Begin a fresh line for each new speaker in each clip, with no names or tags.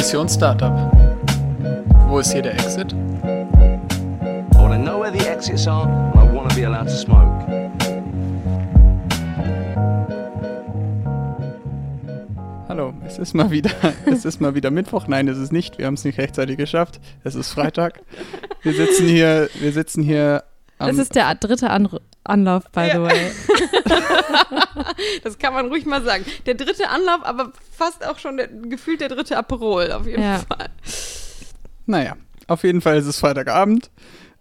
Mission Startup. Wo ist hier der Exit?
I want to know where the exits are and I want to be allowed to smoke.
Hallo, es ist mal wieder, es ist mal wieder Mittwoch. Nein, es ist nicht. Wir haben es nicht rechtzeitig geschafft. Es ist Freitag. Wir sitzen hier, wir sitzen hier.
Das ist der dritte An Anlauf, by the way.
das kann man ruhig mal sagen. Der dritte Anlauf, aber fast auch schon der, gefühlt der dritte Aperol, auf jeden
Ja.
Fall.
Naja, auf jeden Fall ist es Freitagabend.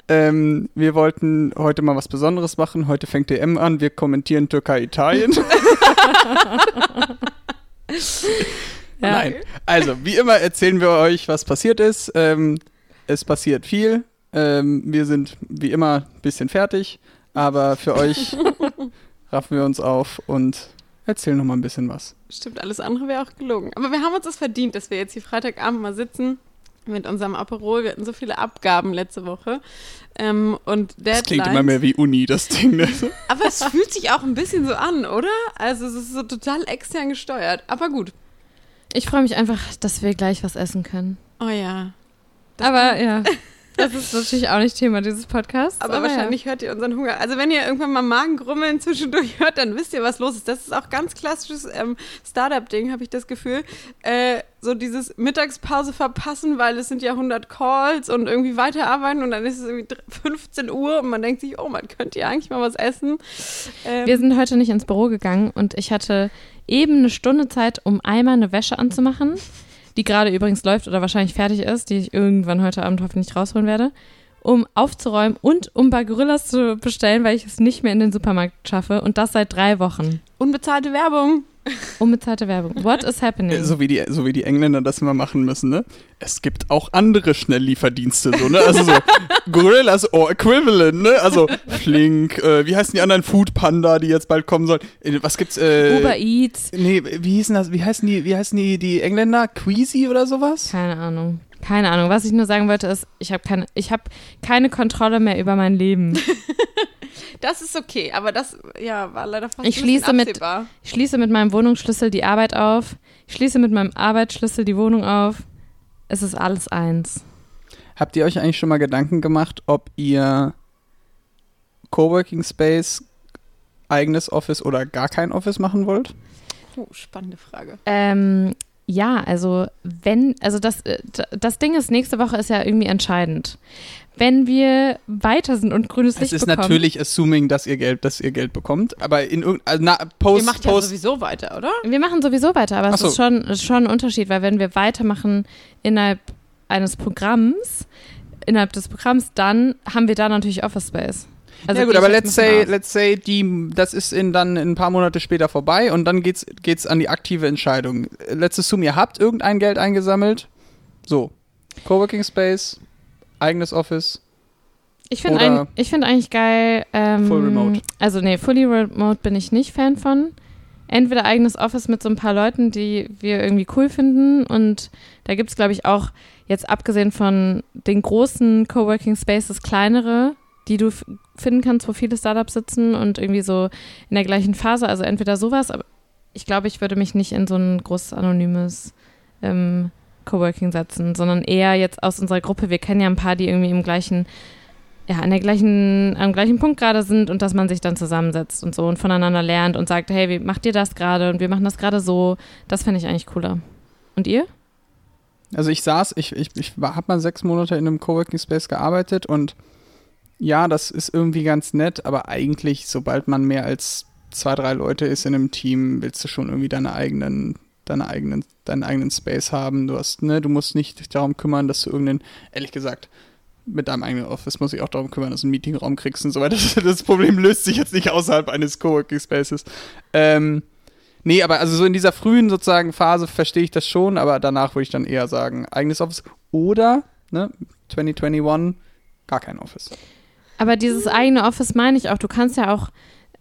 Ähm, wir wollten heute mal was Besonderes machen. Heute fängt DM an. Wir kommentieren Türkei-Italien.
Ja.
Nein. Also, wie immer erzählen wir euch, was passiert ist. Ähm, es passiert viel. Ähm, wir sind wie immer ein bisschen fertig, aber für euch raffen wir uns auf und erzählen noch mal ein bisschen was.
Stimmt, alles andere wäre auch gelogen. Aber wir haben uns das verdient, dass wir jetzt hier Freitagabend mal sitzen mit unserem Aperol. Wir hatten so viele Abgaben letzte Woche. Ähm, und
Das klingt
Deadlines.
immer mehr wie Uni, das Ding. Ne?
Aber es fühlt sich auch ein bisschen so an, oder? Also es ist so total extern gesteuert. Aber gut.
Ich freue mich einfach, dass wir gleich was essen können.
Oh ja. Das
Aber ja, das ist natürlich auch nicht Thema dieses Podcasts.
Aber, wahrscheinlich hört ihr unseren Hunger. Also wenn ihr irgendwann mal Magengrummeln zwischendurch hört, dann wisst ihr, was los ist. Das ist auch ganz klassisches ähm, Startup-Ding, habe ich das Gefühl. Äh, so dieses Mittagspause verpassen, weil es sind ja 100 Calls und irgendwie weiterarbeiten und dann ist es irgendwie dr- 15 Uhr und man denkt sich, oh, man könnte ja eigentlich mal was essen. Ähm,
Wir sind heute nicht ins Büro gegangen und ich hatte eben eine Stunde Zeit, um einmal eine Wäsche anzumachen, die gerade übrigens läuft oder wahrscheinlich fertig ist, die ich irgendwann heute Abend hoffentlich rausholen werde, um aufzuräumen und um bei Gorillas zu bestellen, weil ich es nicht mehr in den Supermarkt schaffe und das seit drei Wochen.
unbezahlte Werbung.
Unbezahlte Werbung. What is happening?
So wie, die, so wie die Engländer das immer machen müssen, ne? Es gibt auch andere Schnelllieferdienste, so, ne? Also so Gorillas or Equivalent, ne? Also Flink, äh, wie heißen die anderen Food Panda, die jetzt bald kommen sollen? Äh, Was gibt's? Äh,
Uber Eats.
Nee, wie hießen das? Wie heißen die, wie heißen die, die Engländer? Queasy oder sowas?
Keine Ahnung. Keine Ahnung. Was ich nur sagen wollte, ist, ich habe keine, ich habe keine Kontrolle mehr über mein Leben.
Das ist okay, aber das ja, war leider fast
Ich schließe mit-. Ich schließe mit meinem Wohnungsschlüssel die Arbeit auf. Ich schließe mit meinem Arbeitsschlüssel die Wohnung auf. Es ist alles eins.
Habt ihr euch eigentlich schon mal Gedanken gemacht, ob ihr Coworking Space, eigenes Office oder gar kein Office machen wollt?
Oh, spannende Frage.
Ähm, ja, also wenn, also das, äh, d- das Ding ist, nächste Woche ist ja irgendwie entscheidend. Wenn wir weiter sind und grünes
Es
Licht
ist
bekommen,
natürlich assuming, dass ihr Geld, dass ihr Geld bekommt, aber in irgendeiner na,
Ihr
Post,
macht ja
Post
sowieso weiter, oder?
wir machen sowieso weiter, aber
Ach
es
so.
ist schon, ist schon ein Unterschied, weil wenn wir weitermachen innerhalb eines Programms, innerhalb des Programms, dann haben wir da natürlich Office Space. Also
ja gut, aber let's say,
aus.
let's say, die, das ist in dann ein paar Monate später vorbei und dann geht's, geht's an die aktive Entscheidung. Let's assume, ihr habt irgendein Geld eingesammelt. So. Coworking Space, eigenes Office.
Ich finde ein, ich find eigentlich geil. Ähm,
Full Remote.
Also, nee, Fully Remote bin ich nicht Fan von. Entweder eigenes Office mit so ein paar Leuten, die wir irgendwie cool finden. Und da gibt es, glaube ich, auch jetzt abgesehen von den großen Coworking Spaces kleinere, die du finden kannst, wo viele Startups sitzen und irgendwie so in der gleichen Phase. Also entweder sowas, aber ich glaube, ich würde mich nicht in so ein großes anonymes ähm, Coworking setzen, sondern eher jetzt aus unserer Gruppe. Wir kennen ja ein paar, die irgendwie im gleichen ja, an der gleichen, am gleichen Punkt gerade sind und dass man sich dann zusammensetzt und so und voneinander lernt und sagt, hey, wie macht ihr das gerade und wir machen das gerade so. Das finde ich eigentlich cooler. Und ihr?
Also ich saß, ich, ich, ich habe mal sechs Monate in einem Coworking Space gearbeitet und ja, das ist irgendwie ganz nett, aber eigentlich, sobald man mehr als zwei, drei Leute ist in einem Team, willst du schon irgendwie deine eigenen, deine eigenen, deinen eigenen Space haben. Du hast, ne, du musst nicht darum kümmern, dass du irgendeinen, ehrlich gesagt, mit deinem eigenen Office muss ich auch darum kümmern, dass du einen Meetingraum kriegst und so weiter. Das, das Problem löst sich jetzt nicht außerhalb eines Coworking Spaces. Ähm, Nee, aber also so in dieser frühen sozusagen Phase verstehe ich das schon, aber danach würde ich dann eher sagen, eigenes Office oder, ne, 2021, gar kein Office.
Aber dieses eigene Office meine ich auch. Du kannst ja auch,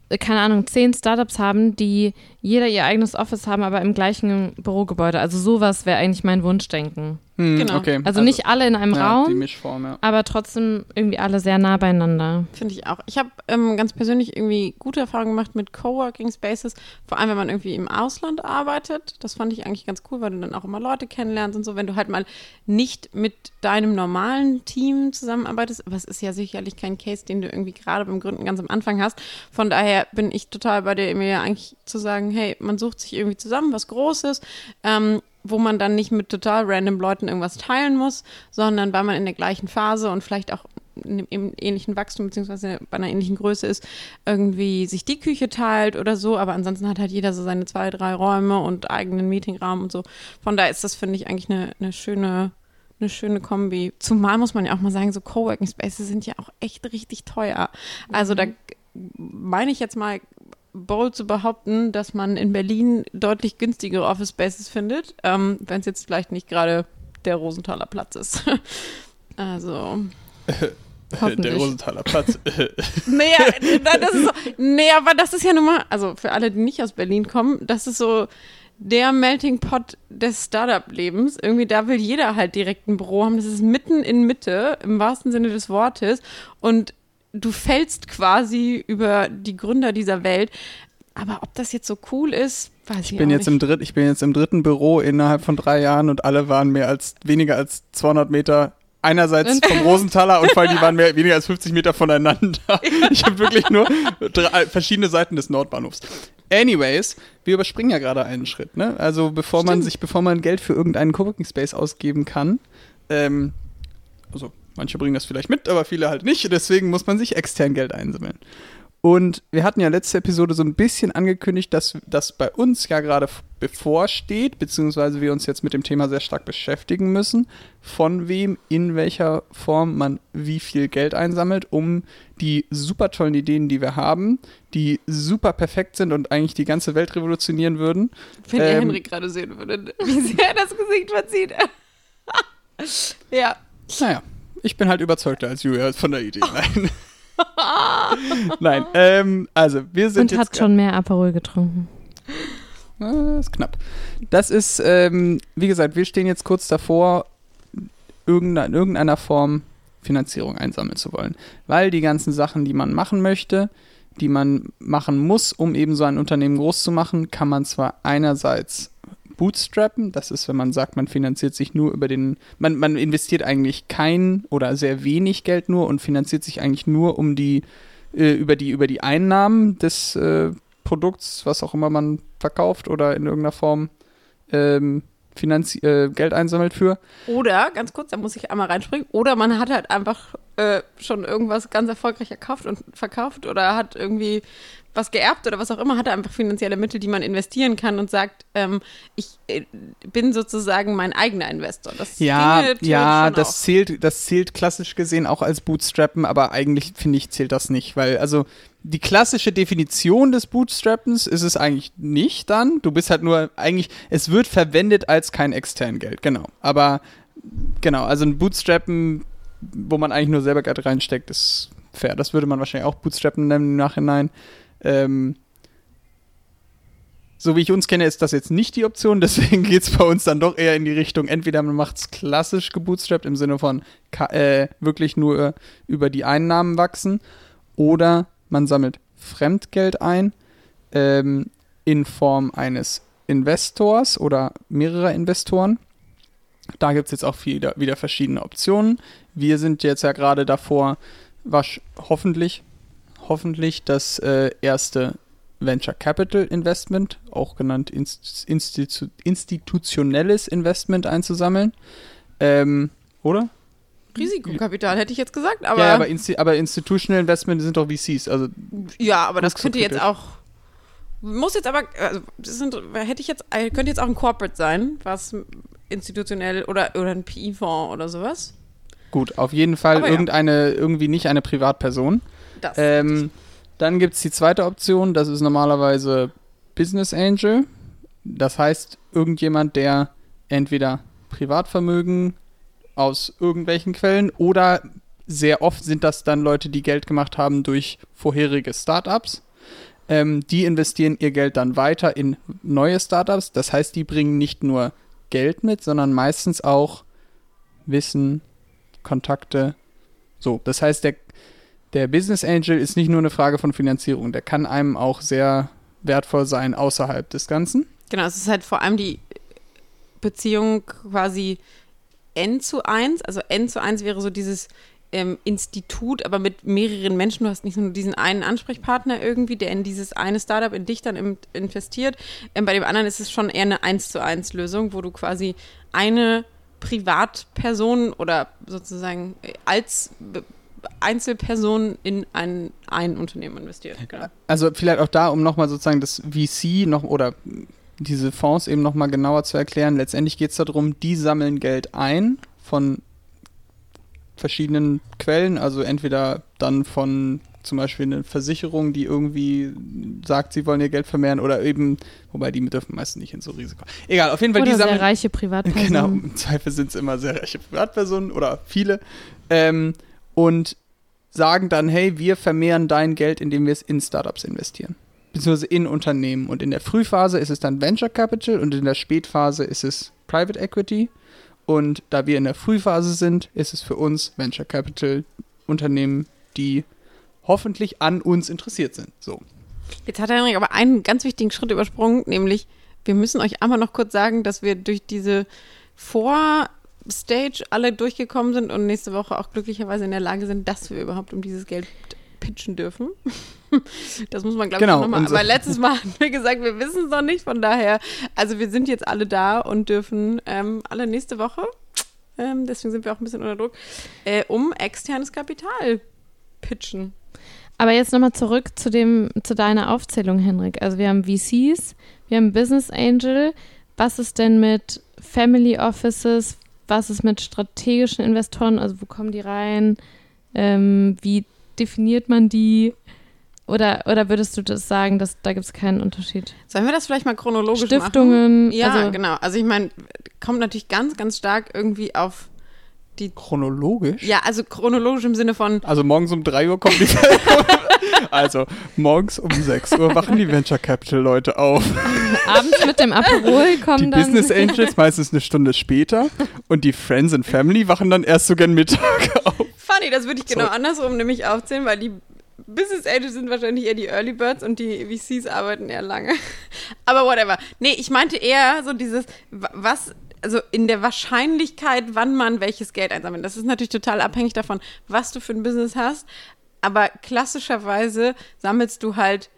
äh, keine Ahnung, zehn Startups haben, die jeder ihr eigenes Office haben, aber im gleichen Bürogebäude. Also sowas wäre eigentlich mein Wunschdenken.
Hm,
Genau.
Okay.
Also, nicht alle in einem
ja, Die
Raum,
Mischform, ja.
aber trotzdem irgendwie alle sehr nah beieinander.
Finde ich auch. Ich habe ähm, ganz persönlich irgendwie gute Erfahrungen gemacht mit Coworking Spaces, vor allem wenn man irgendwie im Ausland arbeitet. Das fand ich eigentlich ganz cool, weil du dann auch immer Leute kennenlernst und so, wenn du halt mal nicht mit deinem normalen Team zusammenarbeitest. Aber es ist ja sicherlich kein Case, den du irgendwie gerade beim Gründen ganz am Anfang hast. Von daher bin ich total bei dir, mir eigentlich zu sagen, hey, man sucht sich irgendwie zusammen, was Großes. Ähm, wo man dann nicht mit total random Leuten irgendwas teilen muss, sondern weil man in der gleichen Phase und vielleicht auch in einem ähnlichen Wachstum beziehungsweise bei einer ähnlichen Größe ist, irgendwie sich die Küche teilt oder so, aber ansonsten hat halt jeder so seine zwei, drei Räume und eigenen Meetingraum und so. Von daher ist das, finde ich, eigentlich eine, eine schöne eine schöne Kombi. Zumal muss man ja auch mal sagen, so Coworking Spaces sind ja auch echt richtig teuer. Also da meine ich jetzt mal bold zu behaupten, dass man in Berlin deutlich günstigere Office Spaces findet, ähm, wenn es jetzt vielleicht nicht gerade der Rosenthaler Platz ist. also
Der. Rosenthaler Platz.
Naja, das ist so, nee, aber das ist ja nun mal, also für alle, die nicht aus Berlin kommen, das ist so der Melting Pot des Startup-Lebens. Irgendwie, da will jeder halt direkt ein Büro haben. Das ist mitten in Mitte, im wahrsten Sinne des Wortes. Und du fällst quasi über die Gründer dieser Welt. Aber ob das jetzt so cool ist, weiß ich,
Ich bin, jetzt
nicht.
im dritt, ich bin jetzt im dritten Büro innerhalb von drei Jahren und alle waren mehr als weniger als 200 Meter einerseits vom Rosenthaler und vor allem die waren mehr, weniger als 50 Meter voneinander. Ich habe wirklich nur drei, verschiedene Seiten des Nordbahnhofs. Anyways, wir überspringen ja gerade einen Schritt, ne? Also bevor man
Stimmt.
sich, bevor man Geld für irgendeinen Coworking Space ausgeben kann, ähm, also manche bringen das vielleicht mit, aber viele halt nicht, deswegen muss man sich extern Geld einsammeln. Und wir hatten ja letzte Episode so ein bisschen angekündigt, dass das bei uns ja gerade bevorsteht, beziehungsweise wir uns jetzt mit dem Thema sehr stark beschäftigen müssen, von wem, in welcher Form man wie viel Geld einsammelt, um die super tollen Ideen, die wir haben, die super perfekt sind und eigentlich die ganze Welt revolutionieren würden.
Wenn ihr
ähm,
Henrik gerade sehen würdet, wie sehr das Gesicht verzieht. ja.
Naja, ich bin halt überzeugter als Julia von der Idee. Nein. Nein, ähm, also wir sind
Und
jetzt
hat schon mehr Aperol getrunken.
Ah, ist knapp. Das ist, ähm, wie gesagt, wir stehen jetzt kurz davor, irgendeiner, in irgendeiner Form Finanzierung einsammeln zu wollen. Weil die ganzen Sachen, die man machen möchte, die man machen muss, um eben so ein Unternehmen groß zu machen, kann man zwar einerseits bootstrappen, das ist, wenn man sagt, man finanziert sich nur über den, man, man investiert eigentlich kein oder sehr wenig Geld nur und finanziert sich eigentlich nur um die, äh, über die, über die Einnahmen des äh, Produkts, was auch immer man verkauft oder in irgendeiner Form ähm, Finanzi äh, Geld einsammelt für.
Oder, ganz kurz, da muss ich einmal reinspringen, oder man hat halt einfach äh, schon irgendwas ganz erfolgreich erkauft und verkauft oder hat irgendwie was geerbt oder was auch immer, hat er einfach finanzielle Mittel, die man investieren kann und sagt, ähm, ich äh, bin sozusagen mein eigener Investor. Das
Ja,
theoretisch
ja, das
auch.
zählt, das zählt klassisch gesehen auch als Bootstrappen, aber eigentlich finde ich zählt das nicht, weil also die klassische Definition des Bootstrappens ist es eigentlich nicht dann. Du bist halt nur eigentlich, es wird verwendet als kein extern Geld, genau. Aber genau, also ein Bootstrappen, wo man eigentlich nur selber Geld reinsteckt, ist fair. Das würde man wahrscheinlich auch Bootstrappen nennen im Nachhinein. Ähm, so wie ich uns kenne, ist das jetzt nicht die Option, deswegen geht es bei uns dann doch eher in die Richtung, entweder man macht es klassisch gebootstrapped im Sinne von äh, wirklich nur über die Einnahmen wachsen, oder man sammelt Fremdgeld ein ähm, in Form eines Investors oder mehrerer Investoren. Da gibt es jetzt auch wieder, wieder verschiedene Optionen. Wir sind jetzt ja gerade davor, wasch, hoffentlich, hoffentlich das äh, erste Venture Capital Investment, auch genannt inst institu institutionelles Investment einzusammeln. Ähm, oder?
Risikokapital hätte ich jetzt gesagt, aber
ja, aber, Insti aber Institutional Investment sind doch VCs. Also
Ja, aber das könnte jetzt auch. Muss jetzt aber, also das sind, hätte ich jetzt, äh, könnte jetzt auch ein Corporate sein, was institutionell oder, oder ein PI-Fonds oder sowas.
gut, auf jeden Fall
Aber ja.
irgendeine, irgendwie nicht eine Privatperson.
Das.
Ähm, dann gibt es die zweite Option, das ist normalerweise Business Angel. Das heißt, irgendjemand, der entweder Privatvermögen aus irgendwelchen Quellen oder sehr oft sind das dann Leute, die Geld gemacht haben durch vorherige Startups. Ähm, die investieren ihr Geld dann weiter in neue Startups. Das heißt, die bringen nicht nur Geld mit, sondern meistens auch Wissen, Kontakte. So, das heißt, der, der Business Angel ist nicht nur eine Frage von Finanzierung, der kann einem auch sehr wertvoll sein außerhalb des Ganzen.
Genau, es ist halt vor allem die Beziehung quasi N zu 1. Also N zu 1 wäre so dieses ähm, Institut, aber mit mehreren Menschen. Du hast nicht nur diesen einen Ansprechpartner irgendwie, der in dieses eine Startup, in dich dann im, investiert. Ähm, bei dem anderen ist es schon eher eine 1 zu 1 Lösung, wo du quasi eine Privatperson oder sozusagen als Be- Einzelperson in ein, ein Unternehmen investiert. Genau.
Also vielleicht auch da, um nochmal sozusagen das VC noch oder diese Fonds eben nochmal genauer zu erklären. Letztendlich geht es darum, die sammeln Geld ein von verschiedenen Quellen, also entweder dann von zum Beispiel eine Versicherung, die irgendwie sagt, sie wollen ihr Geld vermehren oder eben, wobei die dürfen meistens nicht in so Risiko. Egal, auf jeden Fall,
Oder
die
sehr
sammeln.
reiche Privatpersonen.
Genau, im Zweifel sind es immer sehr reiche Privatpersonen oder viele. Ähm, und sagen dann, hey, wir vermehren dein Geld, indem wir es in Startups investieren. Beziehungsweise in Unternehmen. Und in der Frühphase ist es dann Venture Capital und in der Spätphase ist es Private Equity. Und da wir in der Frühphase sind, ist es für uns Venture Capital Unternehmen, die hoffentlich an uns interessiert sind. So.
Jetzt hat Henrik aber einen ganz wichtigen Schritt übersprungen, nämlich wir müssen euch einmal noch kurz sagen, dass wir durch diese Vorstage alle durchgekommen sind und nächste Woche auch glücklicherweise in der Lage sind, dass wir überhaupt um dieses Geld pitchen dürfen. Das muss man, glaube
Genau,
ich, nochmal. Aber letztes Mal hatten wir gesagt, wir wissen es noch nicht. Von daher, also wir sind jetzt alle da und dürfen ähm, alle nächste Woche, ähm, deswegen sind wir auch ein bisschen unter Druck, äh, um externes Kapital pitchen.
Aber jetzt nochmal zurück zu dem, zu deiner Aufzählung, Henrik. Also wir haben VCs, wir haben Business Angel. Was ist denn mit Family Offices? Was ist mit strategischen Investoren? Also wo kommen die rein? Ähm, wie definiert man die? Oder, oder würdest du das sagen, dass da gibt es keinen Unterschied?
Sollen wir das vielleicht mal chronologisch machen?
Stiftungen,
Ja,
also
genau. Also ich meine, kommt natürlich ganz, ganz stark irgendwie auf
Chronologisch?
Ja, also chronologisch im Sinne von,
Also morgens um 3 Uhr kommt die Also morgens um 6 Uhr wachen die Venture Capital Leute auf.
abends mit dem Aperol kommen
Die
dann.
Business Angels meistens eine Stunde später und die Friends and Family wachen dann erst so gern Mittag auf.
funny, das würde ich genau
So.
andersrum nämlich aufzählen, weil die Business Angels sind wahrscheinlich eher die Early Birds und die VCs arbeiten eher lange. Aber whatever. Nee, ich meinte eher so dieses, wa- was, also in der Wahrscheinlichkeit, wann man welches Geld einsammelt. Das ist natürlich total abhängig davon, was du für ein Business hast. Aber klassischerweise sammelst du halt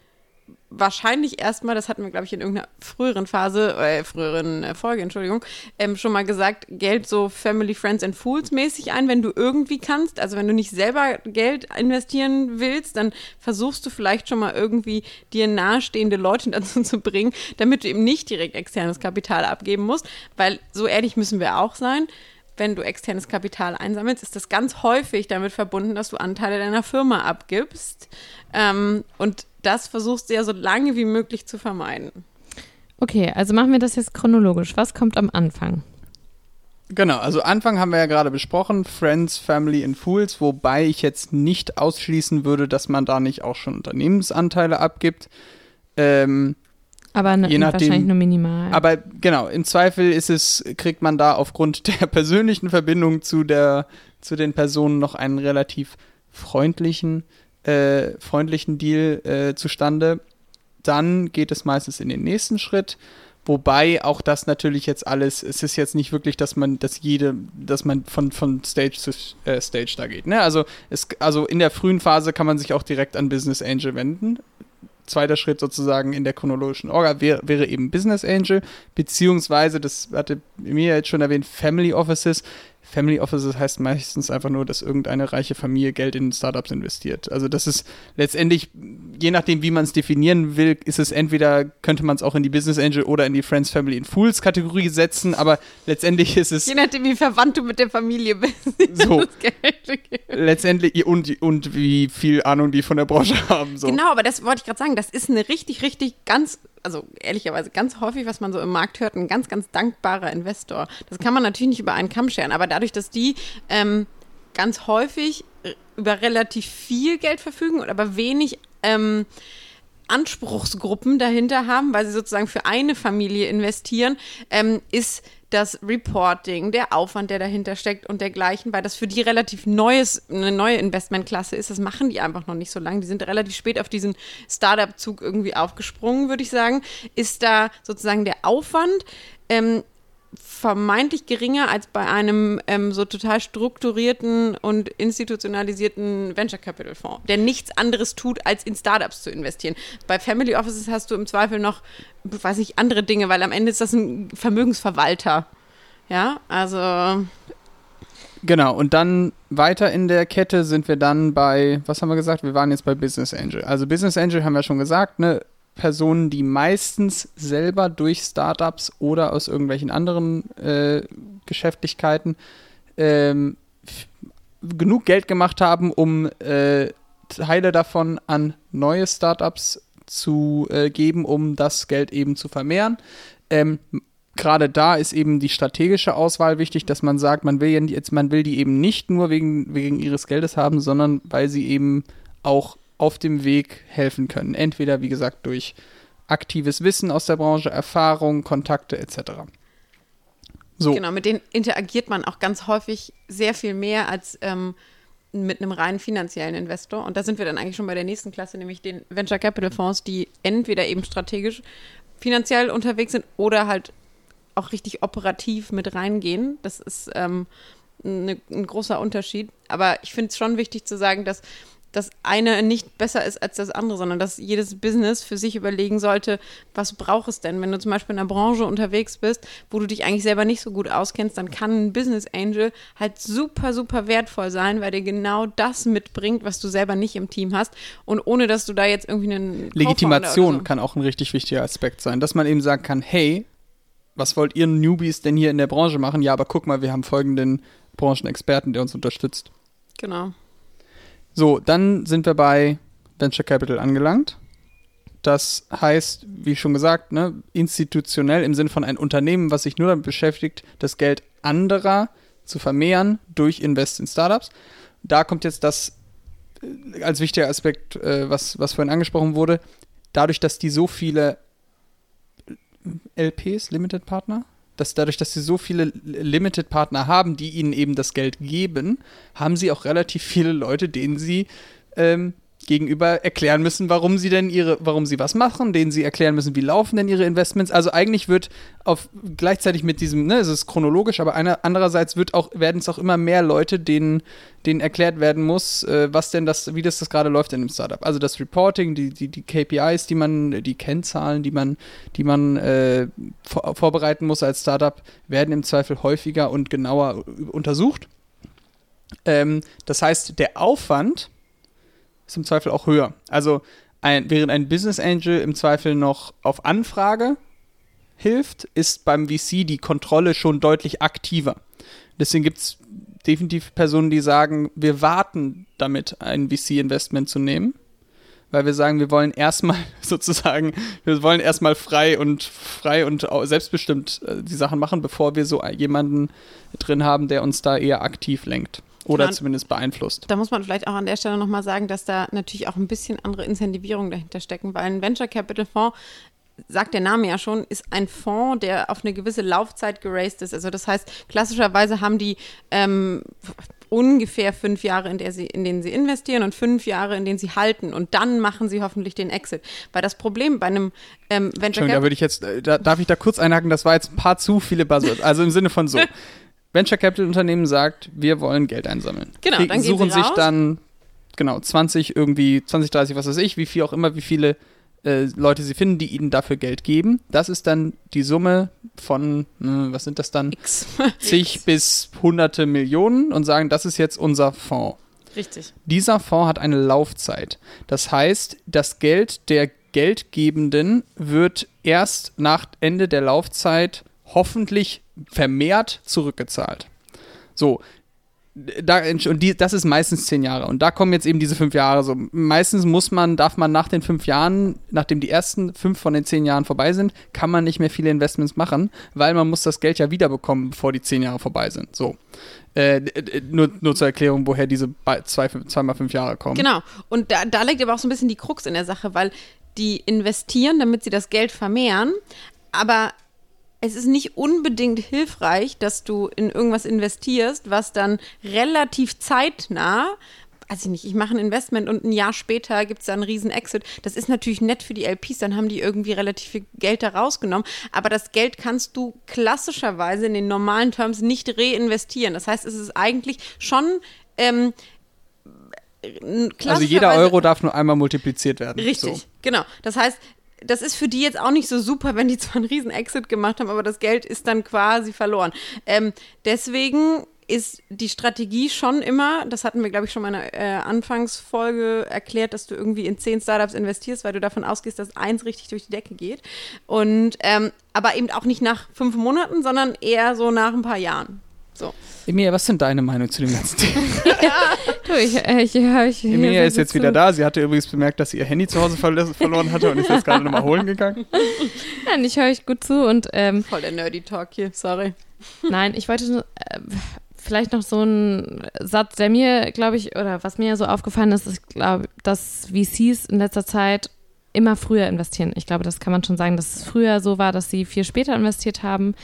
wahrscheinlich erstmal, das hatten wir, glaube ich, in irgendeiner früheren Phase, äh, früheren äh, Folge, Entschuldigung, ähm, schon mal gesagt, Geld so Family, Friends and Fools mäßig ein, wenn du irgendwie kannst. Also wenn du nicht selber Geld investieren willst, dann versuchst du vielleicht schon mal irgendwie dir nahestehende Leute dazu zu bringen, damit du eben nicht direkt externes Kapital abgeben musst, weil so ehrlich müssen wir auch sein. Wenn du externes Kapital einsammelst, ist das ganz häufig damit verbunden, dass du Anteile deiner Firma abgibst. Ähm, und das versuchst du ja so lange wie möglich zu vermeiden.
Okay, also machen wir das jetzt chronologisch. Was kommt am Anfang?
Genau, also Anfang haben wir ja gerade besprochen, Friends, Family and Fools, wobei ich jetzt nicht ausschließen würde, dass man da nicht auch schon Unternehmensanteile abgibt. Ähm,
Aber ne,
nachdem-
wahrscheinlich nur minimal.
Aber genau, im Zweifel ist es, kriegt man da aufgrund der persönlichen Verbindung zu der, zu den Personen noch einen relativ freundlichen, äh, freundlichen Deal äh, zustande. Dann geht es meistens in den nächsten Schritt. Wobei auch das natürlich jetzt alles, es ist jetzt nicht wirklich, dass man, dass jede, dass man von, von Stage zu äh, Stage da geht. Ne? Also, es, also in der frühen Phase kann man sich auch direkt an Business Angel wenden zweiter Schritt sozusagen in der chronologischen Orga wäre, wäre eben Business Angel, beziehungsweise, das hatte mir jetzt schon erwähnt, Family Offices. Family Offices heißt meistens einfach nur, dass irgendeine reiche Familie Geld in Startups investiert. Also das ist letztendlich, je nachdem, wie man es definieren will, ist es entweder, könnte man es auch in die Business Angel oder in die Friends, Family and Fools Kategorie setzen, aber letztendlich ist es
Je nachdem, wie verwandt du mit der Familie bist.
so,
das Geld gibt.
letztendlich und, und wie viel Ahnung die von der Branche haben. So.
Genau, aber das wollte ich gerade sagen. Das ist eine richtig, richtig ganz, also ehrlicherweise ganz häufig, was man so im Markt hört, ein ganz, ganz dankbarer Investor. Das kann man natürlich nicht über einen Kamm scheren, aber dadurch, dass die ähm, ganz häufig äh, über relativ viel Geld verfügen und aber wenig ähm, Anspruchsgruppen dahinter haben, weil sie sozusagen für eine Familie investieren, ähm, ist das Reporting, der Aufwand, der dahinter steckt und dergleichen, weil das für die relativ neues, eine neue Investmentklasse ist. Das machen die einfach noch nicht so lange. Die sind relativ spät auf diesen Startup-Zug irgendwie aufgesprungen, würde ich sagen. Ist da sozusagen der Aufwand ähm, vermeintlich geringer als bei einem ähm, so total strukturierten und institutionalisierten Venture Capital Fonds, der nichts anderes tut, als in Startups zu investieren. Bei Family Offices hast du im Zweifel noch, weiß ich, andere Dinge, weil am Ende ist das ein Vermögensverwalter. Ja, also.
Genau, und dann weiter in der Kette sind wir dann bei, was haben wir gesagt? Wir waren jetzt bei Business Angel. Also Business Angel haben wir schon gesagt, ne? Personen, die meistens selber durch Startups oder aus irgendwelchen anderen äh, Geschäftlichkeiten ähm, genug Geld gemacht haben, um äh, Teile davon an neue Startups zu äh, geben, um das Geld eben zu vermehren. Ähm, Gerade da ist eben die strategische Auswahl wichtig, dass man sagt, man will jetzt, man will die eben nicht nur wegen, wegen ihres Geldes haben, sondern weil sie eben auch auf dem Weg helfen können. Entweder, wie gesagt, durch aktives Wissen aus der Branche, Erfahrung, Kontakte etc.
So. Genau, mit denen interagiert man auch ganz häufig sehr viel mehr als ähm, mit einem rein finanziellen Investor. Und da sind wir dann eigentlich schon bei der nächsten Klasse, nämlich den Venture Capital Fonds, die entweder eben strategisch finanziell unterwegs sind oder halt auch richtig operativ mit reingehen. Das ist ähm, ne, ein großer Unterschied. Aber ich finde es schon wichtig zu sagen, dass das eine nicht besser ist als das andere, sondern dass jedes Business für sich überlegen sollte, was braucht es denn? Wenn du zum Beispiel in einer Branche unterwegs bist, wo du dich eigentlich selber nicht so gut auskennst, dann kann ein Business Angel halt super, super wertvoll sein, weil der genau das mitbringt, was du selber nicht im Team hast. Und ohne, dass du da jetzt irgendwie einen.
Legitimation so. kann auch ein richtig wichtiger Aspekt sein, dass man eben sagen kann, hey, was wollt ihr Newbies denn hier in der Branche machen? Ja, aber guck mal, wir haben folgenden Branchenexperten, der uns unterstützt.
Genau.
So, dann sind wir bei Venture Capital angelangt. Das heißt, wie schon gesagt, ne, institutionell im Sinne von ein Unternehmen, was sich nur damit beschäftigt, das Geld anderer zu vermehren durch Invest in Startups. Da kommt jetzt das äh, als wichtiger Aspekt, äh, was, was vorhin angesprochen wurde. Dadurch, dass die so viele LPs, Limited Partner, dass dadurch, dass sie so viele Limited-Partner haben, die ihnen eben das Geld geben, haben sie auch relativ viele Leute, denen sie ähm, gegenüber erklären müssen, warum sie denn ihre, warum sie was machen, denen sie erklären müssen, wie laufen denn ihre Investments. Also eigentlich wird auf gleichzeitig mit diesem, ne, es ist chronologisch, aber einer, andererseits wird auch, werden es auch immer mehr Leute, denen, denen erklärt werden muss, äh, was denn das, wie das, das gerade läuft in einem Startup. Also das Reporting, die, die, die KPIs, die man, die Kennzahlen, die man, die man äh, vor, vorbereiten muss als Startup, werden im Zweifel häufiger und genauer untersucht. Ähm, das heißt, der Aufwand, ist im Zweifel auch höher. Also ein, während ein Business Angel im Zweifel noch auf Anfrage hilft, ist beim VC die Kontrolle schon deutlich aktiver. Deswegen gibt es definitiv Personen, die sagen, wir warten damit, ein VC-Investment zu nehmen, weil wir sagen, wir wollen erstmal sozusagen, wir wollen erstmal frei und frei und selbstbestimmt äh, die Sachen machen, bevor wir so jemanden drin haben, der uns da eher aktiv lenkt. Oder genau. zumindest beeinflusst.
Da muss man vielleicht auch an der Stelle nochmal sagen, dass da natürlich auch ein bisschen andere Incentivierungen dahinter stecken, weil ein Venture Capital Fonds sagt der Name ja schon, ist ein Fonds, der auf eine gewisse Laufzeit geraced ist. Also das heißt, klassischerweise haben die ähm, ungefähr fünf Jahre, in, der sie, in denen sie investieren und fünf Jahre, in denen sie halten. Und dann machen sie hoffentlich den Exit. Weil das Problem bei einem ähm, Venture
Capital. Da würde ich jetzt, äh, da, darf ich da kurz einhaken, das war jetzt ein paar zu viele Buzzwords. Also im Sinne von so. Venture Capital Unternehmen sagt, wir wollen Geld einsammeln.
Genau,
Kriegen,
dann
suchen sich
raus.
dann genau 20 irgendwie 20 30 was weiß ich, wie viel auch immer, wie viele äh, Leute sie finden, die ihnen dafür Geld geben. Das ist dann die Summe von äh, was sind das dann?
X.
zig bis hunderte Millionen und sagen, das ist jetzt unser Fonds.
Richtig.
Dieser Fonds hat eine Laufzeit. Das heißt, das Geld der Geldgebenden wird erst nach Ende der Laufzeit hoffentlich vermehrt zurückgezahlt. So, da, und die, das ist meistens zehn Jahre. Und da kommen jetzt eben diese fünf Jahre so. Meistens muss man, darf man nach den fünf Jahren, nachdem die ersten fünf von den zehn Jahren vorbei sind, kann man nicht mehr viele Investments machen, weil man muss das Geld ja wiederbekommen, bevor die zehn Jahre vorbei sind. So. Äh, nur, nur zur Erklärung, woher diese zwei, zweimal fünf Jahre kommen.
Genau. Und da, da liegt aber auch so ein bisschen die Krux in der Sache, weil die investieren, damit sie das Geld vermehren, aber es ist nicht unbedingt hilfreich, dass du in irgendwas investierst, was dann relativ zeitnah weiß ich nicht, ich mache ein Investment und ein Jahr später gibt es da einen riesen Exit. Das ist natürlich nett für die LPs, dann haben die irgendwie relativ viel Geld da rausgenommen. Aber das Geld kannst du klassischerweise in den normalen Terms nicht reinvestieren. Das heißt, es ist eigentlich schon ähm,
also jeder Euro darf nur einmal multipliziert werden.
Richtig,
so.
genau. Das heißt, das ist für die jetzt auch nicht so super, wenn die zwar einen riesen Exit gemacht haben, aber das Geld ist dann quasi verloren. Ähm, deswegen ist die Strategie schon immer, das hatten wir, glaube ich, schon mal in der äh, Anfangsfolge erklärt, dass du irgendwie in zehn Startups investierst, weil du davon ausgehst, dass eins richtig durch die Decke geht. Und ähm, aber eben auch nicht nach fünf Monaten, sondern eher so nach ein paar Jahren. So.
Emilia, was sind deine Meinung zu dem ganzen Thema?
ja, du, ich, ich, ich,
ich Emilia ist jetzt zu. wieder da. Sie hatte übrigens bemerkt, dass sie ihr Handy zu Hause ver verloren hatte und ist jetzt gerade nochmal holen gegangen.
Nein, ich höre euch gut zu und ähm,
voll der Nerdy Talk hier. Sorry.
Nein, ich wollte äh, vielleicht noch so ein Satz, der mir, glaube ich, oder was mir so aufgefallen ist, ist, glaube dass VCs in letzter Zeit immer früher investieren. Ich glaube, das kann man schon sagen, dass es früher so war, dass sie viel später investiert haben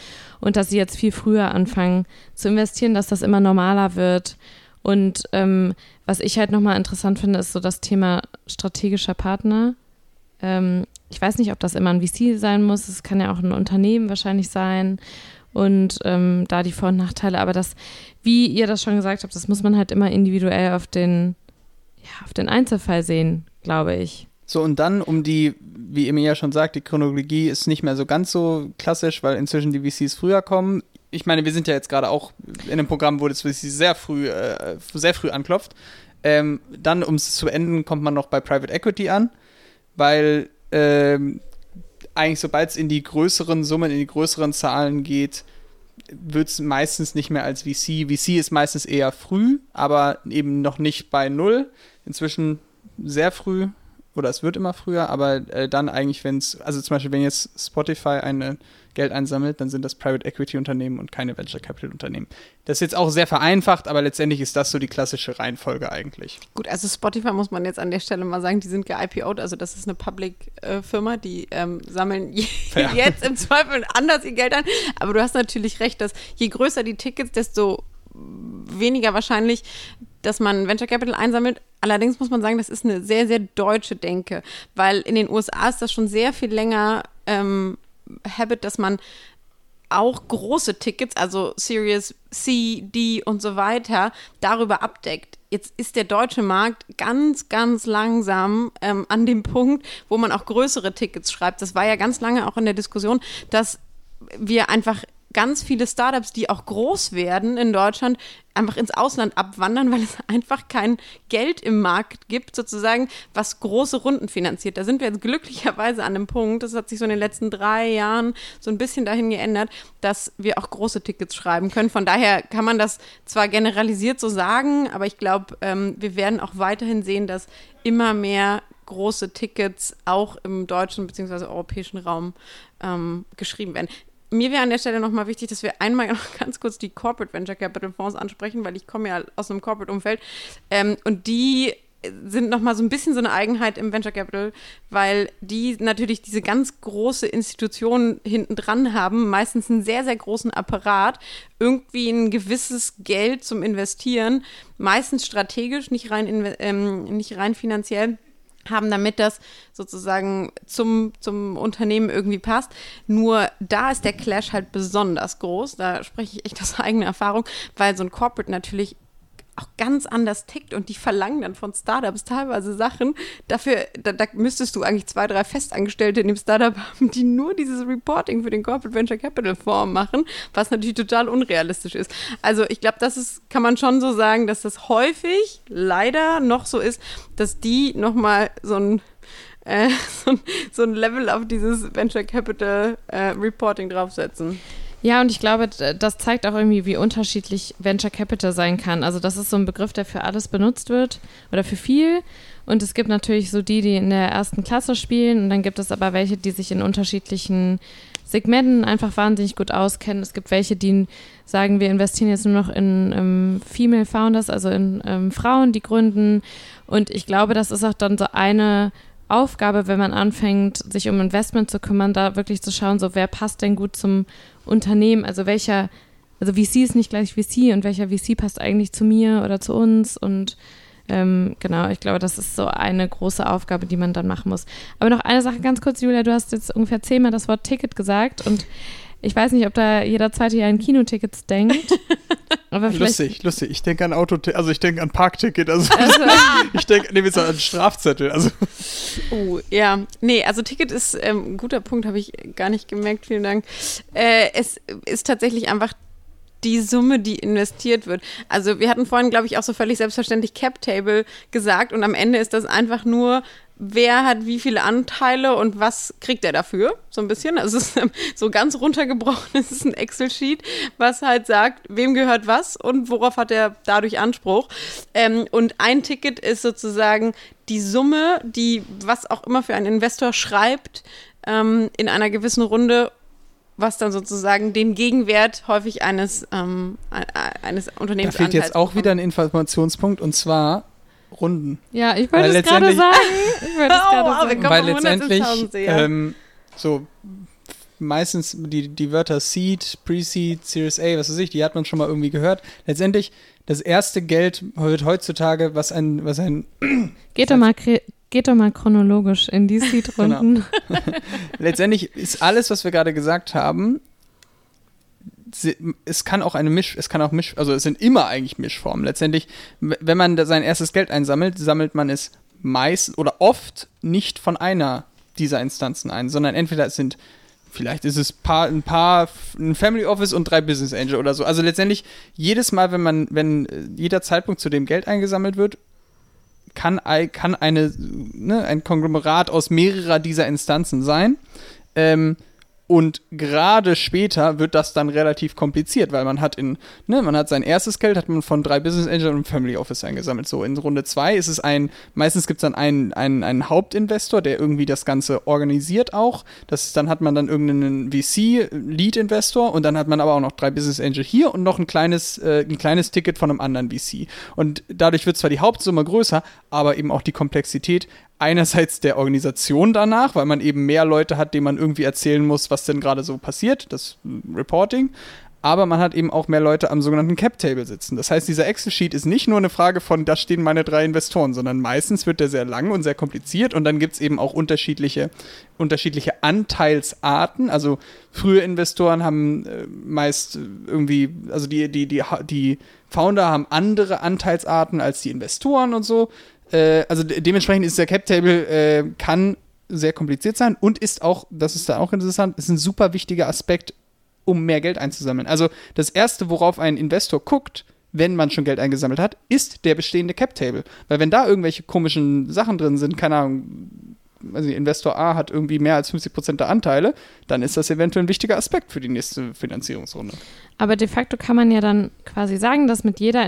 und dass sie jetzt viel früher anfangen zu investieren, dass das immer normaler wird. Und ähm, was ich halt nochmal interessant finde, ist so das Thema strategischer Partner. Ähm, ich weiß nicht, ob das immer ein VC sein muss. Es kann ja auch ein Unternehmen wahrscheinlich sein und ähm, da die Vor- und Nachteile. Aber das, wie ihr das schon gesagt habt, das muss man halt immer individuell auf den, ja, auf den Einzelfall sehen, glaube ich.
So, und dann um die, wie Emilia schon sagt, die Chronologie ist nicht mehr so ganz so klassisch, weil inzwischen die VCs früher kommen. Ich meine, wir sind ja jetzt gerade auch in einem Programm, wo das VC sehr früh, äh, sehr früh anklopft. Ähm, dann, um es zu enden, kommt man noch bei Private Equity an, weil ähm, eigentlich, sobald es in die größeren Summen, in die größeren Zahlen geht, wird es meistens nicht mehr als VC. VC ist meistens eher früh, aber eben noch nicht bei Null. Inzwischen sehr früh oder es wird immer früher, aber äh, dann eigentlich, wenn es, also zum Beispiel, wenn jetzt Spotify eine Geld einsammelt, dann sind das Private Equity Unternehmen und keine Venture Capital Unternehmen. Das ist jetzt auch sehr vereinfacht, aber letztendlich ist das so die klassische Reihenfolge eigentlich.
Gut, also Spotify muss man jetzt an der Stelle mal sagen, die sind ge-IPO'd, also das ist eine Public-Firma, äh, die ähm, sammeln ja. jetzt im Zweifel anders ihr Geld ein. Aber du hast natürlich recht, dass je größer die Tickets, desto weniger wahrscheinlich, dass man Venture Capital einsammelt. Allerdings muss man sagen, das ist eine sehr, sehr deutsche Denke, weil in den USA ist das schon sehr viel länger ähm, Habit, dass man auch große Tickets, also Series C, D und so weiter, darüber abdeckt. Jetzt ist der deutsche Markt ganz, ganz langsam ähm, an dem Punkt, wo man auch größere Tickets schreibt. Das war ja ganz lange auch in der Diskussion, dass wir einfach ganz viele Startups, die auch groß werden in Deutschland, einfach ins Ausland abwandern, weil es einfach kein Geld im Markt gibt, sozusagen, was große Runden finanziert. Da sind wir jetzt glücklicherweise an dem Punkt, das hat sich so in den letzten drei Jahren so ein bisschen dahin geändert, dass wir auch große Tickets schreiben können. Von daher kann man das zwar generalisiert so sagen, aber ich glaube, ähm, wir werden auch weiterhin sehen, dass immer mehr große Tickets auch im deutschen bzw. europäischen Raum ähm, geschrieben werden mir wäre an der Stelle nochmal wichtig, dass wir einmal noch ganz kurz die Corporate Venture Capital Fonds ansprechen, weil ich komme ja aus einem Corporate-Umfeld. Ähm, und die sind nochmal so ein bisschen so eine Eigenheit im Venture Capital, weil die natürlich diese ganz große Institution hinten dran haben, meistens einen sehr, sehr großen Apparat, irgendwie ein gewisses Geld zum Investieren, meistens strategisch, nicht rein, ähm, nicht rein finanziell haben, damit das sozusagen zum, zum Unternehmen irgendwie passt. Nur da ist der Clash halt besonders groß. Da spreche ich echt aus eigener Erfahrung, weil so ein Corporate natürlich auch ganz anders tickt und die verlangen dann von Startups teilweise Sachen. Dafür, da, da, müsstest du eigentlich zwei, drei Festangestellte in dem Startup haben, die nur dieses Reporting für den Corporate Venture Capital Fonds machen, was natürlich total unrealistisch ist. Also ich glaube, das ist, kann man schon so sagen, dass das häufig leider noch so ist, dass die nochmal so ein äh, so, ein Level auf dieses Venture Capital äh, Reporting draufsetzen.
Ja, und ich glaube, das zeigt auch irgendwie, wie unterschiedlich Venture Capital sein kann. Also das ist so ein Begriff, der für alles benutzt wird oder für viel. Und es gibt natürlich so die, die in der ersten Klasse spielen. Und dann gibt es aber welche, die sich in unterschiedlichen Segmenten einfach wahnsinnig gut auskennen. Es gibt welche, die sagen, wir investieren jetzt nur noch in ähm, Female Founders, also in ähm, Frauen, die gründen. Und ich glaube, das ist auch dann so eine Aufgabe, wenn man anfängt, sich um Investment zu kümmern, da wirklich zu schauen, so wer passt denn gut zum Unternehmen, also welcher, also VC ist nicht gleich VC und welcher VC passt eigentlich zu mir oder zu uns und ähm, genau, ich glaube, das ist so eine große Aufgabe, die man dann machen muss. Aber noch eine Sache ganz kurz, Julia, du hast jetzt ungefähr zehnmal das Wort Ticket gesagt und ich weiß nicht, ob da jeder zweite Jahr an Kinotickets denkt. Aber vielleicht,
Lustig, lustig. Ich denke an Auto, also ich denke an Parkticket, also,
Also,
ich denke nee, so an Strafzettel. Also
Oh, ja. Nee, also Ticket ist ähm, ein guter Punkt, habe ich gar nicht gemerkt, vielen Dank. Äh, es ist tatsächlich einfach die Summe, die investiert wird. Also wir hatten vorhin, glaube ich, auch so völlig selbstverständlich Cap Table gesagt und am Ende ist das einfach nur, wer hat wie viele Anteile und was kriegt er dafür, so ein bisschen. Also es ist so ganz runtergebrochen, es ist ein Excel-Sheet, was halt sagt, wem gehört was und worauf hat er dadurch Anspruch. Ähm, und ein Ticket ist sozusagen die Summe, die was auch immer für einen Investor schreibt, ähm, in einer gewissen Runde was dann sozusagen den Gegenwert häufig eines, ähm, e- eines
da
Unternehmens
fehlt jetzt auch wieder ein Informationspunkt und zwar Runden.
ja, ich wollte es gerade sagen. Ich wollte es
Oh,
gerade sagen.
Weil letztendlich
170.000 sehr.
ähm, so meistens die, die Wörter Seed, Pre-Seed, Series A, was weiß ich, die hat man schon mal irgendwie gehört. Letztendlich das erste Geld wird heutzutage, was ein, was ein
Geht doch mal, geht doch mal chronologisch in die Seed-Runden.
letztendlich ist alles, was wir gerade gesagt haben, es kann auch eine Misch, es kann auch Misch, also es sind immer eigentlich Mischformen. Letztendlich, wenn man sein erstes Geld einsammelt, sammelt man es meist oder oft nicht von einer dieser Instanzen ein, sondern entweder es sind Vielleicht ist es paar, ein paar, ein Family Office und drei Business Angel oder so. Also letztendlich jedes Mal, wenn man, wenn äh, jeder Zeitpunkt zu dem Geld eingesammelt wird, kann, kann eine, ne, ein Konglomerat aus mehrerer dieser Instanzen sein. Ähm, und gerade später wird das dann relativ kompliziert, weil man hat in, ne, man hat sein erstes Geld, hat man von drei Business Angel und Family Office eingesammelt. So, in Runde zwei ist es ein, meistens gibt es dann einen, einen, einen Hauptinvestor, der irgendwie das Ganze organisiert auch. Das dann hat man dann irgendeinen VC, Lead Investor und dann hat man aber auch noch drei Business Angel hier und noch ein kleines, äh, ein kleines Ticket von einem anderen VC. Und dadurch wird zwar die Hauptsumme größer, aber eben auch die Komplexität einerseits der Organisation danach, weil man eben mehr Leute hat, denen man irgendwie erzählen muss, was denn gerade so passiert, das äh, Reporting. Aber man hat eben auch mehr Leute am sogenannten Cap-Table sitzen. Das heißt, dieser Excel-Sheet ist nicht nur eine Frage von, da stehen meine drei Investoren, sondern meistens wird der sehr lang und sehr kompliziert und dann gibt es eben auch unterschiedliche, unterschiedliche Anteilsarten. Also frühe Investoren haben äh, meist äh, irgendwie, also die, die, die, die Founder haben andere Anteilsarten als die Investoren und so. Äh, also de dementsprechend ist der Cap-Table, äh, kann sehr kompliziert sein und ist auch, das ist da auch interessant, ist ein super wichtiger Aspekt, um mehr Geld einzusammeln. Also das Erste, worauf ein Investor guckt, wenn man schon Geld eingesammelt hat, ist der bestehende Cap-Table. Weil wenn da irgendwelche komischen Sachen drin sind, keine Ahnung, also Investor A hat irgendwie mehr als 50% der Anteile, dann ist das eventuell ein wichtiger Aspekt für die nächste Finanzierungsrunde.
Aber de facto kann man ja dann quasi sagen, dass mit jeder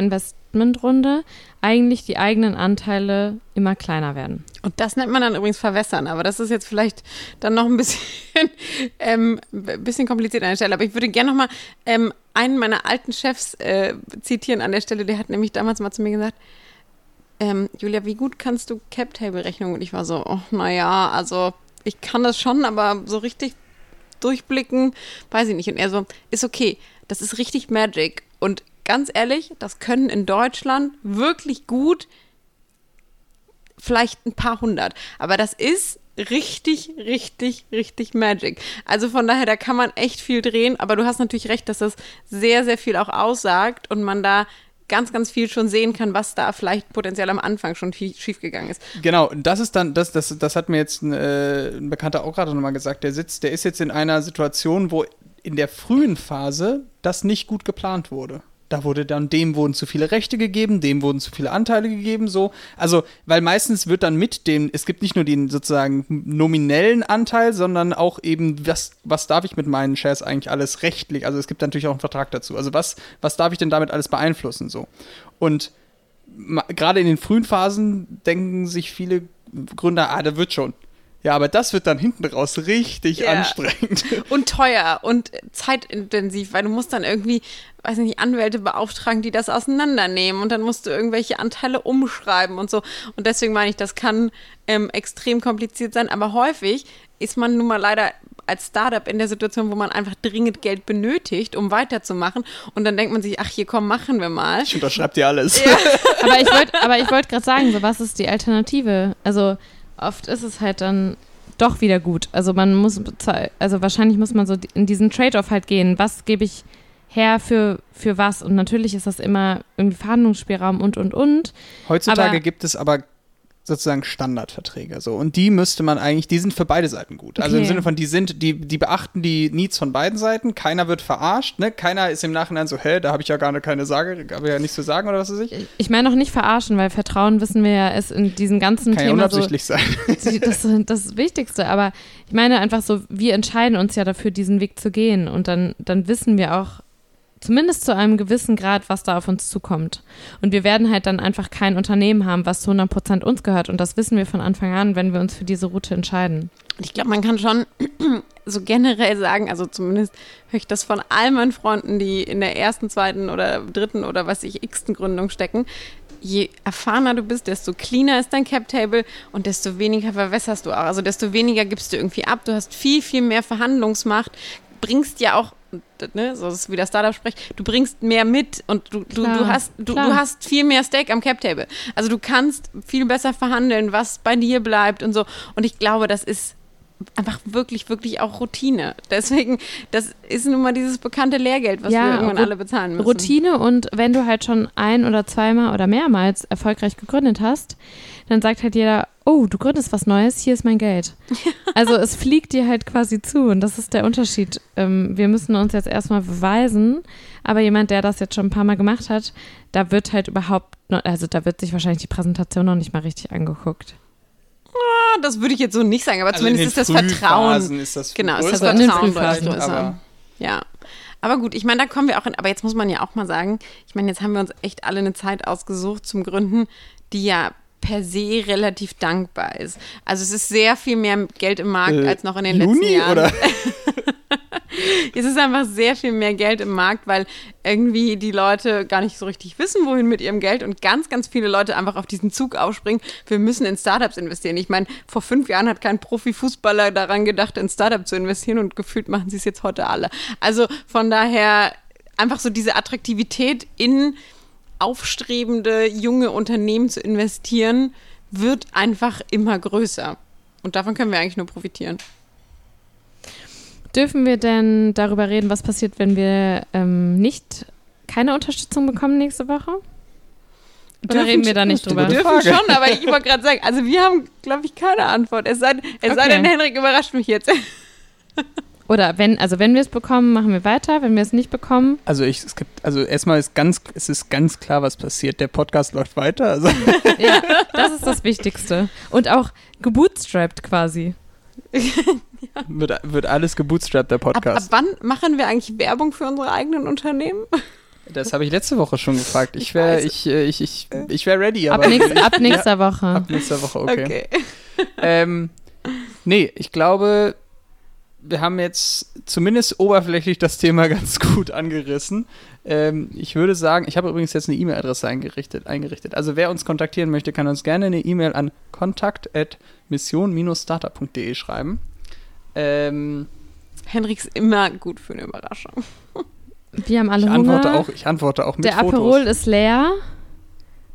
Investmentrunde eigentlich die eigenen Anteile immer kleiner werden.
Und das nennt man dann übrigens verwässern, aber das ist jetzt vielleicht dann noch ein bisschen, ähm, bisschen kompliziert an der Stelle. Aber ich würde gerne noch mal ähm, einen meiner alten Chefs äh, zitieren an der Stelle. Der hat nämlich damals mal zu mir gesagt, ähm, Julia, wie gut kannst du Cap-Table-Rechnung? Und ich war so, oh, naja, also ich kann das schon, aber so richtig durchblicken, weiß ich nicht. Und er so, ist okay, das ist richtig Magic. Und ganz ehrlich, das können in Deutschland wirklich gut vielleicht ein paar hundert. Aber das ist richtig, richtig, richtig Magic. Also von daher, da kann man echt viel drehen, aber du hast natürlich recht, dass das sehr, sehr viel auch aussagt und man da ganz, ganz viel schon sehen kann, was da vielleicht potenziell am Anfang schon schiefgegangen ist.
Genau, das ist dann, das, das, das hat mir jetzt ein, äh, ein Bekannter auch gerade nochmal gesagt, der sitzt, der ist jetzt in einer Situation, wo in der frühen Phase das nicht gut geplant wurde. Da wurde dann, dem wurden zu viele Rechte gegeben, dem wurden zu viele Anteile gegeben, so. Also, weil meistens wird dann mit dem, es gibt nicht nur den sozusagen nominellen Anteil, sondern auch eben, was, was darf ich mit meinen Shares eigentlich alles rechtlich, also es gibt natürlich auch einen Vertrag dazu. Also, was, was darf ich denn damit alles beeinflussen, so. Und gerade in den frühen Phasen denken sich viele Gründer, ah, da wird schon. Ja, aber das wird dann hinten raus richtig
Ja.
anstrengend.
Und teuer und zeitintensiv, weil du musst dann irgendwie, weiß nicht, Anwälte beauftragen, die das auseinandernehmen und dann musst du irgendwelche Anteile umschreiben und so. Und deswegen meine ich, das kann ähm, extrem kompliziert sein, aber häufig ist man nun mal leider als Startup in der Situation, wo man einfach dringend Geld benötigt, um weiterzumachen. Und dann denkt man sich, ach hier komm, machen wir mal.
Ich unterschreibe dir alles.
Aber ich wollte aber ich wollte gerade sagen, so was ist die Alternative? Also oft ist es halt dann doch wieder gut. Also man muss also wahrscheinlich muss man so in diesen Trade-off halt gehen. Was gebe ich her für, für was? Und natürlich ist das immer irgendwie Verhandlungsspielraum und und und.
Heutzutage
Aber-
gibt es aber sozusagen Standardverträge so und die müsste man eigentlich, die sind für beide Seiten gut. Also im
Okay.
Sinne von die sind, die die beachten die Needs von beiden Seiten. Keiner wird verarscht, ne? Keiner ist im Nachhinein so, hä, da habe ich ja gar keine Sage, habe ja nichts zu sagen oder was weiß ich.
Ich meine auch nicht verarschen, weil Vertrauen wissen wir ja ist in diesem ganzen
Kann ja
Thema so
unabsichtlich sein.
die- das, das Wichtigste. Aber ich meine einfach so, wir entscheiden uns ja dafür, diesen Weg zu gehen. Und dann, dann wissen wir auch, zumindest zu einem gewissen Grad, was da auf uns zukommt. Und wir werden halt dann einfach kein Unternehmen haben, was zu 100 Prozent uns gehört. Und das wissen wir von Anfang an, wenn wir uns für diese Route entscheiden.
Und ich glaube, man kann schon so generell sagen, also zumindest höre ich das von all meinen Freunden, die in der ersten, zweiten oder dritten oder was ich x-ten Gründung stecken. Je erfahrener du bist, desto cleaner ist dein Cap-Table und desto weniger verwässerst du auch. Also desto weniger gibst du irgendwie ab. Du hast viel, viel mehr Verhandlungsmacht, bringst ja auch, ne, so ist wie der Startup spricht, du bringst mehr mit und du, du,
Klar,
du, hast, du,
klar.
du hast viel mehr Stake am Cap-Table. Also du kannst viel besser verhandeln, was bei dir bleibt und so. Und ich glaube, das ist einfach wirklich, wirklich auch Routine. Deswegen, das ist nun mal dieses bekannte Lehrgeld, was
Ja,
wir irgendwann alle bezahlen müssen.
Routine und wenn du halt schon ein oder zweimal oder mehrmals erfolgreich gegründet hast, dann sagt halt jeder, oh, du gründest was Neues, hier ist mein Geld. Also es fliegt dir halt quasi zu und das ist der Unterschied. Ähm, wir müssen uns jetzt erstmal beweisen, aber jemand, der das jetzt schon ein paar Mal gemacht hat, da wird halt überhaupt, noch, also da wird sich wahrscheinlich die Präsentation noch nicht mal richtig angeguckt.
Ah, das würde ich jetzt so nicht sagen, aber
Also in
zumindest
den
ist das Vertrauen.
Ist das
Genau, ist das Vertrauen deutlich größer.
aber
Ja. Aber gut, ich meine, da kommen wir auch in, aber jetzt muss man ja auch mal sagen, ich meine, jetzt haben wir uns echt alle eine Zeit ausgesucht zum Gründen, die ja per se relativ dankbar ist. Also es ist sehr viel mehr Geld im Markt
Äh,
als noch in den
Juni
letzten Jahren.
oder?
Es ist einfach sehr viel mehr Geld im Markt, weil irgendwie die Leute gar nicht so richtig wissen, wohin mit ihrem Geld und ganz, ganz viele Leute einfach auf diesen Zug aufspringen. Wir müssen in Startups investieren. Ich meine, vor fünf Jahren hat kein Profifußballer daran gedacht, in Startup zu investieren und gefühlt machen sie es jetzt heute alle. Also von daher einfach so diese Attraktivität in aufstrebende junge Unternehmen zu investieren, wird einfach immer größer. Und davon können wir eigentlich nur profitieren.
Dürfen wir denn darüber reden, was passiert, wenn wir ähm, nicht keine Unterstützung bekommen nächste Woche? Oder reden wir da nicht drüber?
gute
dürfen
Frage.
schon, aber ich wollte gerade sagen, also wir haben, glaube ich, keine Antwort. Es sei, es sei
Okay.
denn, Henrik überrascht mich jetzt.
Oder wenn, also wenn wir es bekommen, machen wir weiter. Wenn wir es nicht bekommen,
Also ich, es gibt, also erstmal ist ganz, es ist ganz klar, was passiert. Der Podcast läuft weiter. Also
ja, das ist das Wichtigste. Und auch gebootstrapped quasi.
wird, wird alles gebootstrapped, der
Ab, ab
Podcast.
wann machen wir eigentlich Werbung für unsere eigenen Unternehmen?
das habe ich letzte Woche schon gefragt. Ich wäre, ich, äh, ich, ich, ich wäre ready,
Ab,
aber
nächst, ab nächster Woche.
ab nächster Woche, okay. Ähm, nee, ich glaube, wir haben jetzt zumindest oberflächlich das Thema ganz gut angerissen. Ähm, ich würde sagen, ich habe übrigens jetzt eine E-Mail-Adresse eingerichtet, eingerichtet. Also wer uns kontaktieren möchte, kann uns gerne eine E-Mail an kontakt.mission-startup.de schreiben. Ähm,
Henrik ist immer gut für eine Überraschung.
Wir haben alle
ich,
Hunger.
antworte auch, ich antworte auch mit
Der
Fotos.
Aperol ist leer.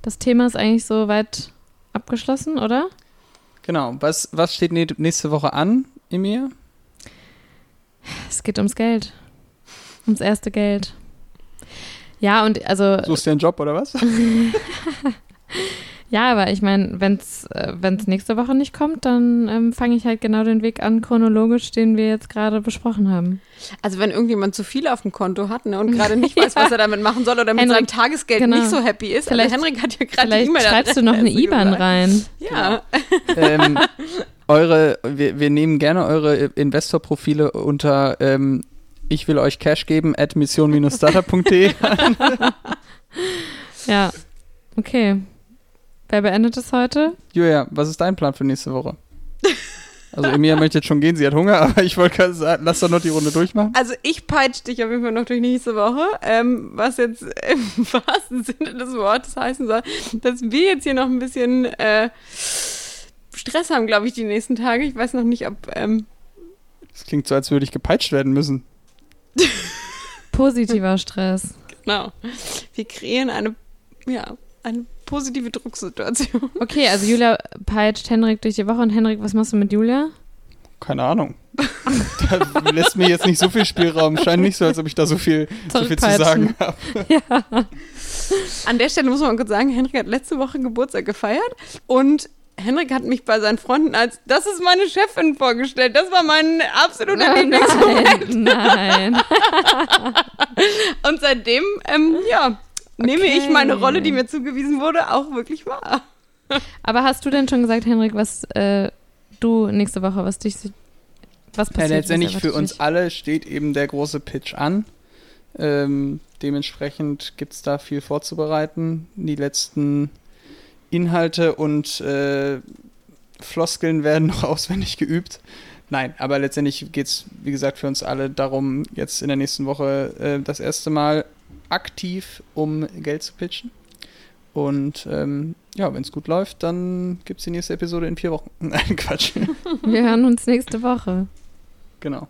Das Thema ist eigentlich so weit abgeschlossen, oder?
Genau. Was, was steht nä- nächste Woche an, Emir?
Es geht ums Geld. Ums erste Geld. Ja, und also,
Suchst du einen Job oder was?
ja, aber ich meine, wenn es äh, wenn's nächste Woche nicht kommt, dann ähm, fange ich halt genau den Weg an, chronologisch, den wir jetzt gerade besprochen haben.
Also wenn irgendjemand zu viel auf dem Konto hat ne, und gerade nicht weiß, was er damit machen soll oder mit
Henrik,
seinem Tagesgeld
genau.
nicht so happy ist.
Vielleicht-
also Henrik hat ja gerade die E-Mail
schreibst du noch eine IBAN rein.
Ja,
ähm, eure, wir, wir nehmen gerne eure Investorprofile unter ähm, ich will euch Cash geben at mission-startup.de.
Ja, okay. Wer beendet es heute?
Julia, was ist dein Plan für nächste Woche? Also Emilia möchte jetzt schon gehen, sie hat Hunger, aber ich wollte gerade sagen, lass doch noch die Runde durchmachen.
Also ich peitsche dich auf jeden Fall noch durch nächste Woche, ähm, was jetzt im wahrsten Sinne des Wortes heißen soll, dass wir jetzt hier noch ein bisschen äh, Stress haben, glaube ich, die nächsten Tage. Ich weiß noch nicht, ob ähm,
Das klingt so, als würde ich gepeitscht werden müssen.
Positiver Stress.
genau. Wir kreieren eine, ja, eine positive Drucksituation.
Okay, also Julia peitscht Henrik durch die Woche und Henrik, was machst du mit Julia?
Keine Ahnung. da lässt mir jetzt nicht so viel Spielraum. Scheint nicht so, als ob ich da so viel, so viel zu sagen habe.
An der Stelle muss man kurz sagen, Henrik hat letzte Woche Geburtstag gefeiert und Henrik hat mich bei seinen Freunden als, das ist meine Chefin vorgestellt. Das war mein absoluter Lieblingsmoment.
Nein, nein.
Und seitdem, ähm, ja, nehme ich
Okay.
meine Rolle, die mir zugewiesen wurde, auch wirklich wahr.
Aber hast du denn schon gesagt, Henrik, was äh, du nächste Woche, was dich, was
Ja,
passiert?
letztendlich
was
für uns alle steht eben der große Pitch an. Ähm, dementsprechend gibt es da viel vorzubereiten. Die letzten Inhalte und äh, Floskeln werden noch auswendig geübt. Nein, aber letztendlich geht es, wie gesagt, für uns alle darum, jetzt in der nächsten Woche äh, das erste Mal aktiv um Geld zu pitchen. Und ähm, ja, wenn es gut läuft, dann gibt es die nächste Episode in vier Wochen. Nein, Quatsch.
Wir hören uns nächste Woche.
genau.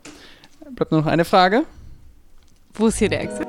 Bleibt nur noch eine Frage.
Wo ist hier der Exit?